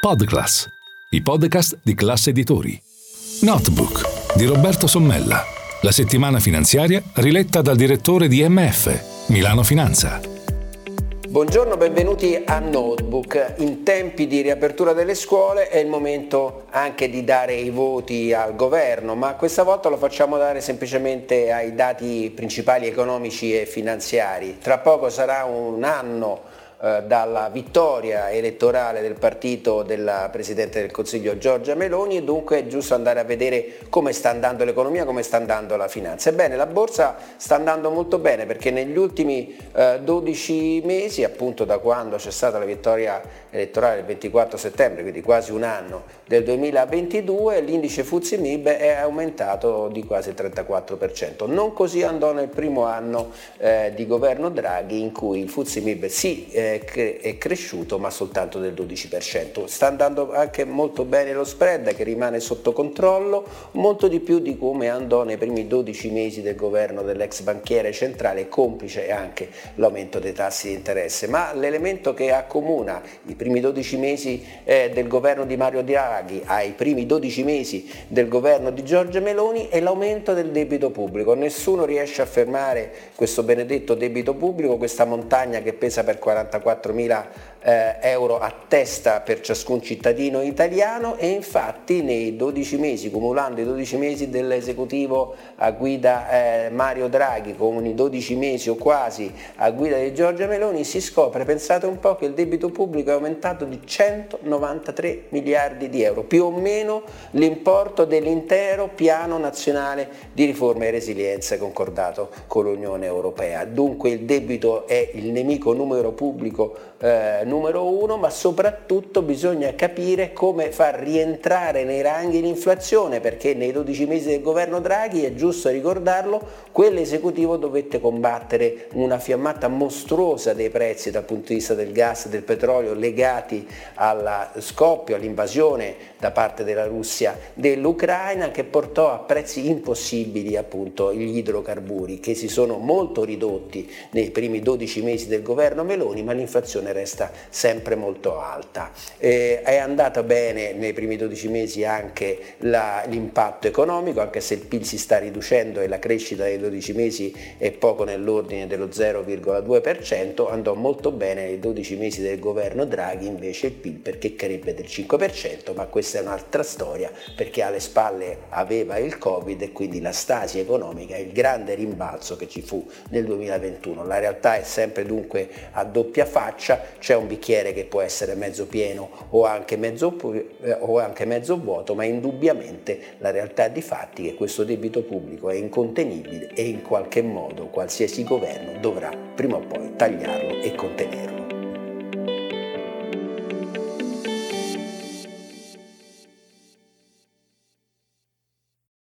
Podclass, i podcast di classe editori. Notebook di Roberto Sommella, la settimana finanziaria riletta dal direttore di MF, Milano Finanza. Buongiorno, benvenuti a Notebook. In tempi di riapertura delle scuole è il momento anche di dare i voti al governo, ma questa volta lo facciamo dare semplicemente ai dati principali economici e finanziari. Tra poco sarà un anno eh, dalla vittoria elettorale del partito della Presidente del Consiglio Giorgia Meloni e dunque è giusto andare a vedere come sta andando l'economia, come sta andando la finanza. Ebbene, la borsa sta andando molto bene perché negli ultimi eh, 12 mesi, appunto da quando c'è stata la vittoria elettorale il 24 settembre, quindi quasi un anno del 2022, l'indice Fuzzi Mib è aumentato di quasi il 34%. Non così andò nel primo anno eh, di governo Draghi in cui il Fuzzi Mib sì è cresciuto ma soltanto del 12%. Sta andando anche molto bene lo spread che rimane sotto controllo, molto di più di come andò nei primi 12 mesi del governo dell'ex banchiere centrale, complice anche l'aumento dei tassi di interesse. Ma l'elemento che accomuna i primi 12 mesi eh, del governo di Mario Draghi ai primi 12 mesi del governo di Giorgia Meloni è l'aumento del debito pubblico. Nessuno riesce a fermare questo benedetto debito pubblico, questa montagna che pesa per 40 44.000 eh, euro a testa per ciascun cittadino italiano e infatti nei 12 mesi, cumulando i 12 mesi dell'esecutivo a guida eh, Mario Draghi con i 12 mesi o quasi a guida di Giorgia Meloni, si scopre, pensate un po', che il debito pubblico è aumentato di 193 miliardi di euro, più o meno l'importo dell'intero piano nazionale di riforma e resilienza concordato con l'Unione Europea. Dunque il debito è il nemico numero pubblico eh, numero uno, ma soprattutto bisogna capire come far rientrare nei ranghi l'inflazione, perché nei 12 mesi del governo Draghi, è giusto ricordarlo, quell'esecutivo dovette combattere una fiammata mostruosa dei prezzi dal punto di vista del gas e del petrolio legati allo scoppio, all'invasione da parte della Russia dell'Ucraina che portò a prezzi impossibili appunto gli idrocarburi che si sono molto ridotti nei primi 12 mesi del governo Meloni, ma l'inflazione resta sempre molto alta. Eh, è andata bene nei primi 12 mesi anche la, l'impatto economico, anche se il PIL si sta riducendo e la crescita dei 12 mesi è poco nell'ordine dello 0,2%, andò molto bene nei 12 mesi del governo Draghi invece il PIL perché crebbe del 5%, ma questa è un'altra storia perché alle spalle aveva il Covid e quindi la stasi economica, il grande rimbalzo che ci fu nel 2021. La realtà è sempre dunque a doppia faccia, c'è un bicchiere che può essere mezzo pieno o anche mezzo, eh, o anche mezzo vuoto, ma indubbiamente la realtà di fatti è che questo debito pubblico è incontenibile e in qualche modo qualsiasi governo dovrà prima o poi tagliarlo e contenerlo.